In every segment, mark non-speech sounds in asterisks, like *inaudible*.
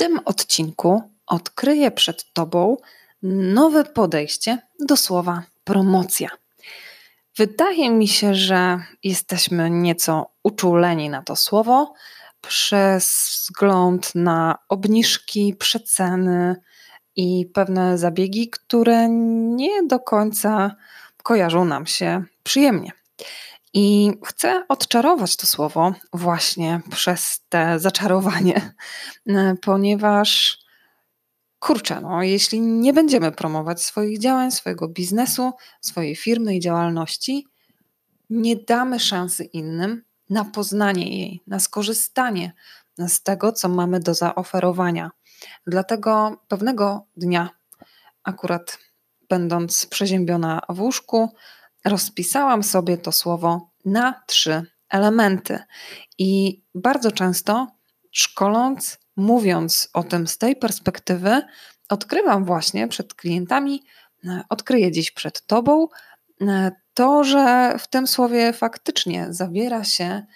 Tym odcinku odkryję przed Tobą nowe podejście do słowa promocja. Wydaje mi się, że jesteśmy nieco uczuleni na to słowo przez wzgląd na obniżki, przeceny i pewne zabiegi, które nie do końca kojarzą nam się przyjemnie. I chcę odczarować to słowo właśnie przez te zaczarowanie, *laughs* ponieważ kurczę, no, jeśli nie będziemy promować swoich działań, swojego biznesu, swojej firmy i działalności, nie damy szansy innym na poznanie jej, na skorzystanie z tego, co mamy do zaoferowania. Dlatego pewnego dnia, akurat będąc przeziębiona w łóżku, rozpisałam sobie to słowo na trzy elementy. I bardzo często szkoląc, mówiąc o tym z tej perspektywy, odkrywam właśnie przed klientami, e, odkryję dziś przed Tobą, e, to, że w tym słowie faktycznie zawiera się e,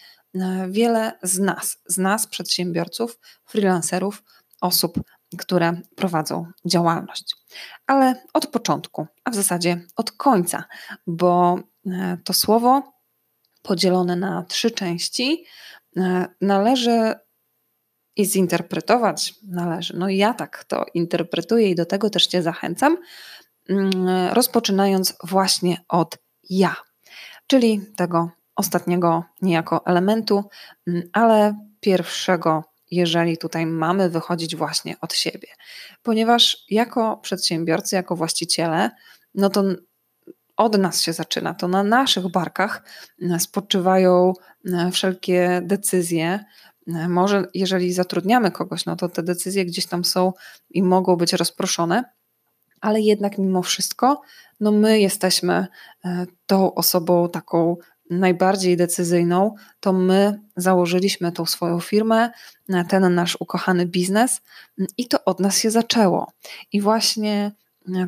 wiele z nas, z nas, przedsiębiorców, freelancerów, osób które prowadzą działalność. Ale od początku, a w zasadzie od końca, bo e, to słowo podzielone na trzy części e, należy i zinterpretować należy. No ja tak to interpretuję i do tego też Cię zachęcam, mm, rozpoczynając właśnie od ja, czyli tego ostatniego niejako elementu, mm, ale pierwszego jeżeli tutaj mamy wychodzić właśnie od siebie. Ponieważ jako przedsiębiorcy, jako właściciele, no to od nas się zaczyna, to na naszych barkach e, spoczywają e, wszelkie decyzje. E, może jeżeli zatrudniamy kogoś, no to te decyzje gdzieś tam są i mogą być rozproszone, ale jednak mimo wszystko, no my jesteśmy tą osobą taką najbardziej decyzyjną, to my założyliśmy tą swoją firmę, ten nasz ukochany biznes i to od nas się zaczęło. I właśnie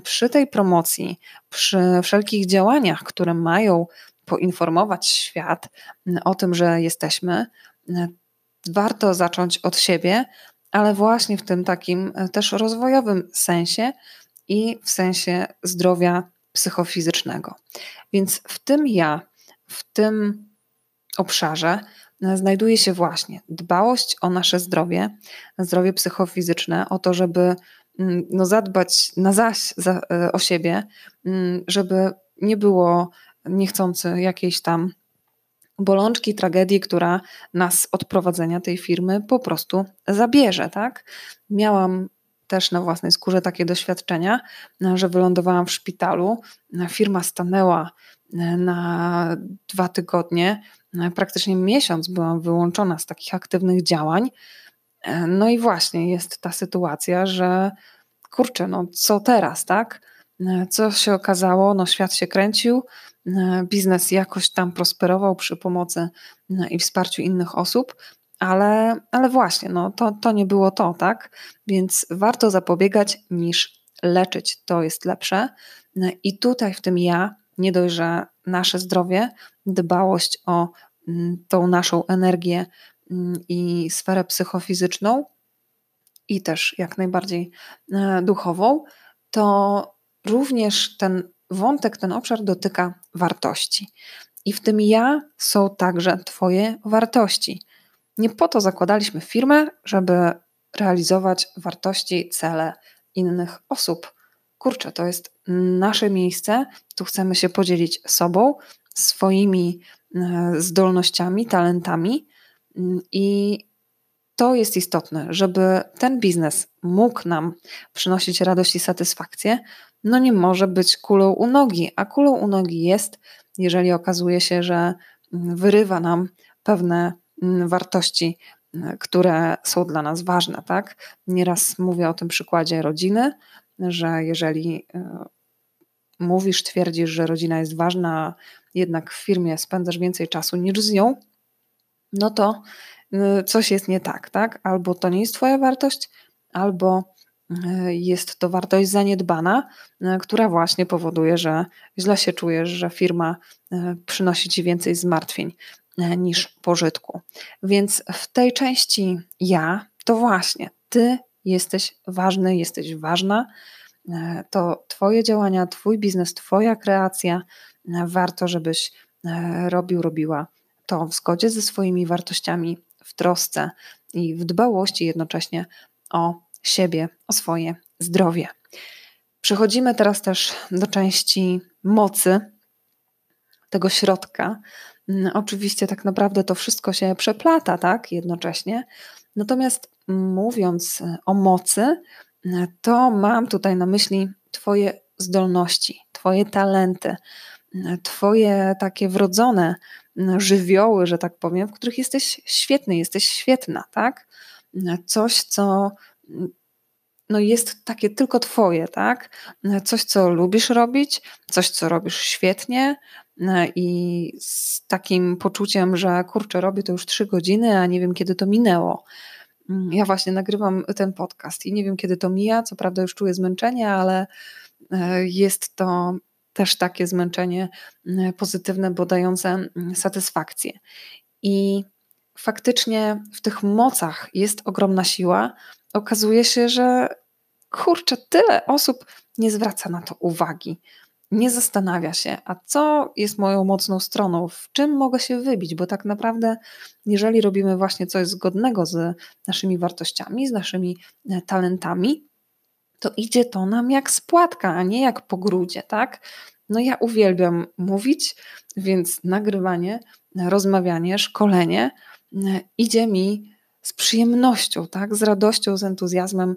przy tej promocji, przy wszelkich działaniach, które mają poinformować świat o tym, że jesteśmy, warto zacząć od siebie, ale właśnie w tym takim też rozwojowym sensie i w sensie zdrowia psychofizycznego. Więc w tym ja w tym obszarze e, znajduje się właśnie dbałość o nasze zdrowie, zdrowie psychofizyczne, o to, żeby mm, no, zadbać na zaś za, e, o siebie, mm, żeby nie było niechcący jakiejś tam bolączki, tragedii, która nas od prowadzenia tej firmy po prostu zabierze, tak? Miałam też na własnej skórze takie doświadczenia, że wylądowałam w szpitalu, firma stanęła na dwa tygodnie, praktycznie miesiąc byłam wyłączona z takich aktywnych działań. No i właśnie jest ta sytuacja, że kurczę, no co teraz, tak? Co się okazało? No świat się kręcił, biznes jakoś tam prosperował przy pomocy i wsparciu innych osób, ale, ale właśnie, no to, to nie było to, tak? Więc warto zapobiegać niż leczyć, to jest lepsze. I tutaj w tym ja nie dość, że nasze zdrowie, dbałość o mm, tą naszą energię mm, i sferę psychofizyczną, i też jak najbardziej e, duchową, to również ten wątek, ten obszar dotyka wartości. I w tym ja są także Twoje wartości. Nie po to zakładaliśmy firmę, żeby realizować wartości, cele innych osób kurczę, to jest nasze miejsce, tu chcemy się podzielić sobą, swoimi e, zdolnościami, talentami mm, i to jest istotne, żeby ten biznes mógł nam przynosić radość i satysfakcję, no nie może być kulą u nogi, a kulą u nogi jest, jeżeli okazuje się, że mm, wyrywa nam pewne mm, wartości, mm, które są dla nas ważne, tak? Nieraz mówię o tym przykładzie rodziny, że jeżeli e, mówisz, twierdzisz, że rodzina jest ważna, jednak w firmie spędzasz więcej czasu niż z nią, no to y, coś jest nie tak, tak? Albo to nie jest Twoja wartość, albo y, jest to wartość zaniedbana, y, która właśnie powoduje, że źle się czujesz, że firma przynosi ci więcej zmartwień niż pożytku. Więc w tej części ja, to właśnie ty jesteś ważny, jesteś ważna. To Twoje działania, Twój biznes, Twoja kreacja. Warto, żebyś robił, robiła to w zgodzie ze swoimi wartościami, w trosce i w dbałości jednocześnie o siebie, o swoje zdrowie. Przechodzimy teraz też do części mocy, tego środka. Mm, oczywiście, tak naprawdę to wszystko się przeplata, tak, jednocześnie. Natomiast mówiąc o mocy, to mam tutaj na myśli Twoje zdolności, Twoje talenty, Twoje takie wrodzone żywioły, że tak powiem, w których jesteś świetny, jesteś świetna, tak? Coś, co no jest takie tylko twoje, tak? Coś, co lubisz robić, coś, co robisz świetnie i z takim poczuciem, że kurczę, robię to już trzy godziny, a nie wiem, kiedy to minęło. Ja właśnie nagrywam ten podcast i nie wiem, kiedy to mija. Co prawda, już czuję zmęczenie, ale e, jest to też takie zmęczenie mm, pozytywne, bo dające mm, satysfakcję. I faktycznie w tych mocach jest ogromna siła. Okazuje się, że kurczę, tyle osób nie zwraca na to uwagi, nie zastanawia się, a co jest moją mocną stroną, w czym mogę się wybić, bo tak naprawdę, jeżeli robimy właśnie coś zgodnego z naszymi wartościami, z naszymi e, talentami, to idzie to nam jak spłatka, a nie jak po grudzie, tak? No ja uwielbiam mówić, więc nagrywanie, rozmawianie, szkolenie e, idzie mi z przyjemnością, tak? z radością, z entuzjazmem.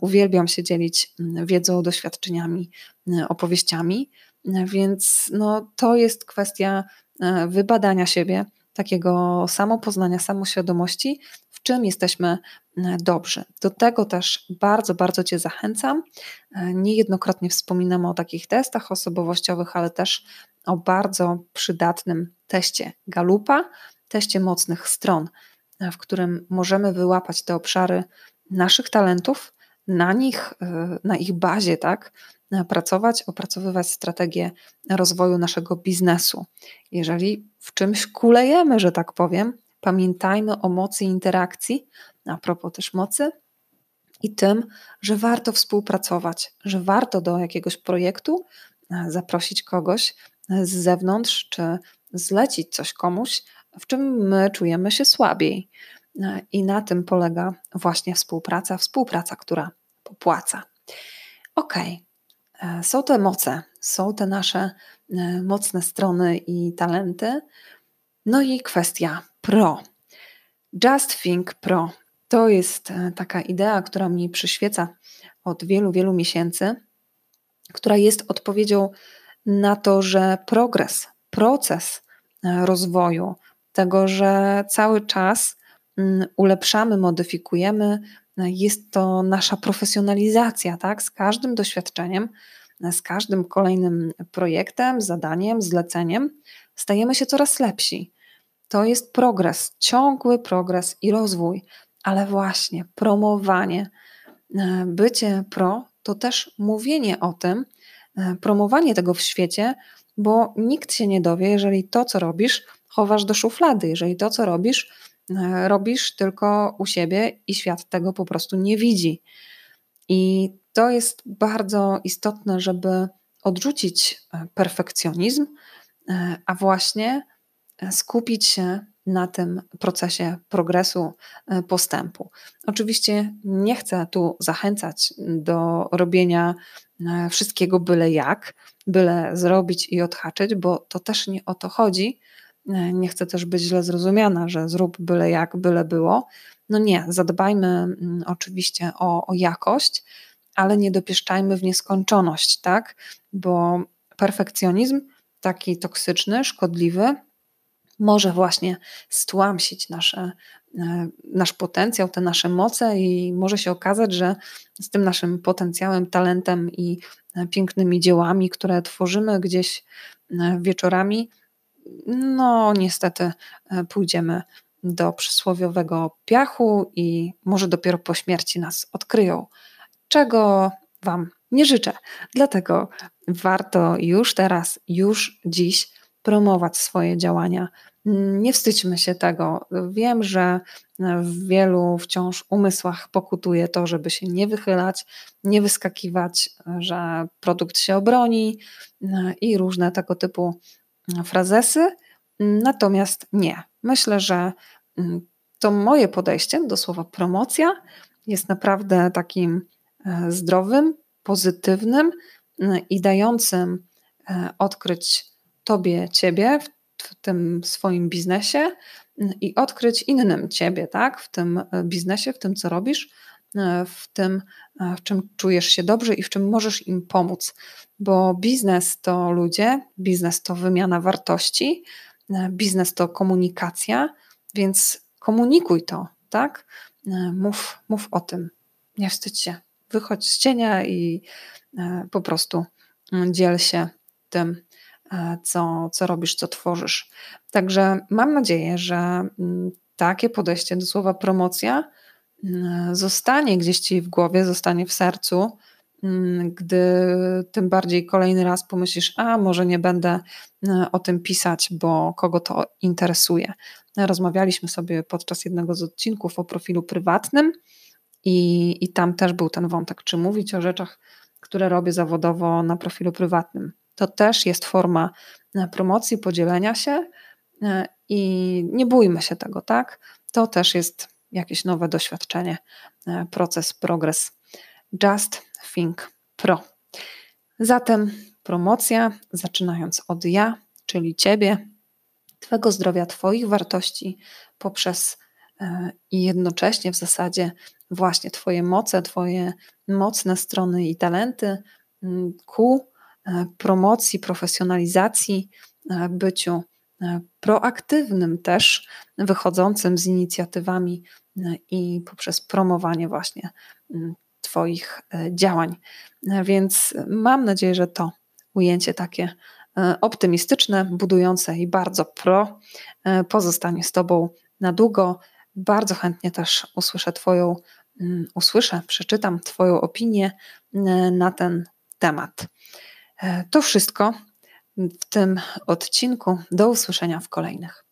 Uwielbiam się dzielić wiedzą, doświadczeniami, e, opowieściami, e, więc no, to jest kwestia wybadania siebie, takiego samopoznania, samoświadomości, w czym jesteśmy e, dobrzy. Do tego też bardzo, bardzo Cię zachęcam. E, niejednokrotnie wspominamy o takich testach osobowościowych, ale też o bardzo przydatnym teście Galupa, teście mocnych stron, e, w którym możemy wyłapać te obszary naszych talentów, na nich, na ich bazie, tak, pracować, opracowywać strategię rozwoju naszego biznesu. Jeżeli w czymś kulejemy, że tak powiem, pamiętajmy o mocy interakcji, a propos też mocy, i tym, że warto współpracować, że warto do jakiegoś projektu e, zaprosić kogoś z zewnątrz, czy zlecić coś komuś, w czym my czujemy się słabiej. E, I na tym polega właśnie współpraca, współpraca, która popłaca. Ok, e, są te moce, są te nasze mocne strony i talenty. No i kwestia pro. Just Think Pro to jest e, taka idea, która mi przyświeca od wielu, wielu miesięcy, która jest odpowiedzią na to, że progres, proces e, rozwoju, tego, że cały czas mm, ulepszamy, modyfikujemy, e, jest to nasza profesjonalizacja, tak? Z każdym doświadczeniem, z każdym kolejnym projektem, zadaniem, zleceniem stajemy się coraz lepsi. To jest progres, ciągły progres i rozwój, ale właśnie promowanie, e, bycie pro to też mówienie o tym, promowanie tego w świecie, bo nikt się nie dowie, jeżeli to, co robisz, chowasz do szuflady, jeżeli to, co robisz, e, robisz tylko u siebie i świat tego po prostu nie widzi. I to jest bardzo istotne, żeby odrzucić perfekcjonizm, a właśnie skupić się na tym procesie progresu, e, postępu. Oczywiście nie chcę tu zachęcać do robienia e, wszystkiego byle jak, byle zrobić i odhaczyć, bo to też nie o to chodzi. E, nie chcę też być źle zrozumiana, że zrób byle jak, byle było. No nie, zadbajmy mm, oczywiście o, o jakość, ale nie dopieszczajmy w nieskończoność, tak? Bo perfekcjonizm taki toksyczny, szkodliwy, może właśnie stłamsić nasze, e, nasz potencjał, te nasze moce, i może się okazać, że z tym naszym potencjałem, talentem i e, pięknymi dziełami, które tworzymy gdzieś wieczorami, no niestety pójdziemy do przysłowiowego piachu i może dopiero po śmierci nas odkryją, czego Wam nie życzę. Dlatego warto już teraz, już dziś promować swoje działania. Nie wstydźmy się tego. Wiem, że w wielu wciąż umysłach pokutuje to, żeby się nie wychylać, nie wyskakiwać, że produkt się obroni i różne tego typu frazesy. Natomiast nie. Myślę, że to moje podejście do słowa promocja jest naprawdę takim e, zdrowym, pozytywnym i dającym e, odkryć Tobie Ciebie w tym swoim biznesie i odkryć innym Ciebie, tak? W tym e, biznesie, w tym, co robisz, w tym, w czym czujesz się dobrze i w czym możesz im pomóc. Bo biznes to ludzie, biznes to wymiana wartości, biznes to komunikacja, więc komunikuj to, tak? Mów, mów o tym. Nie wstydź się. Wychodź z cienia i po prostu dziel się tym, E, co, co robisz, co tworzysz. Także mam nadzieję, że mm, takie podejście do słowa promocja mm, zostanie gdzieś ci w głowie, zostanie w sercu, mm, gdy tym bardziej kolejny raz pomyślisz, a może nie będę e, o tym pisać, bo kogo to interesuje. Rozmawialiśmy sobie podczas jednego z odcinków o profilu prywatnym i, i tam też był ten wątek, czy mówić o rzeczach, które robię zawodowo na profilu prywatnym. To też jest forma e, promocji, podzielenia się e, i nie bójmy się tego, tak? To też jest jakieś nowe doświadczenie, proces, progres. Just Think Pro. Zatem promocja, zaczynając od ja, czyli ciebie, Twojego zdrowia, Twoich wartości, poprzez i jednocześnie w zasadzie właśnie Twoje moce, Twoje mocne strony i talenty ku E, promocji, profesjonalizacji, e, byciu e, proaktywnym też, wychodzącym z inicjatywami i poprzez promowanie właśnie Twoich działań. Więc mam nadzieję, że to ujęcie takie optymistyczne, budujące i bardzo pro pozostanie z Tobą na długo. Bardzo chętnie też usłyszę Twoją, usłyszę, przeczytam Twoją opinię na ten temat. E, to wszystko w tym odcinku. Do usłyszenia w kolejnych.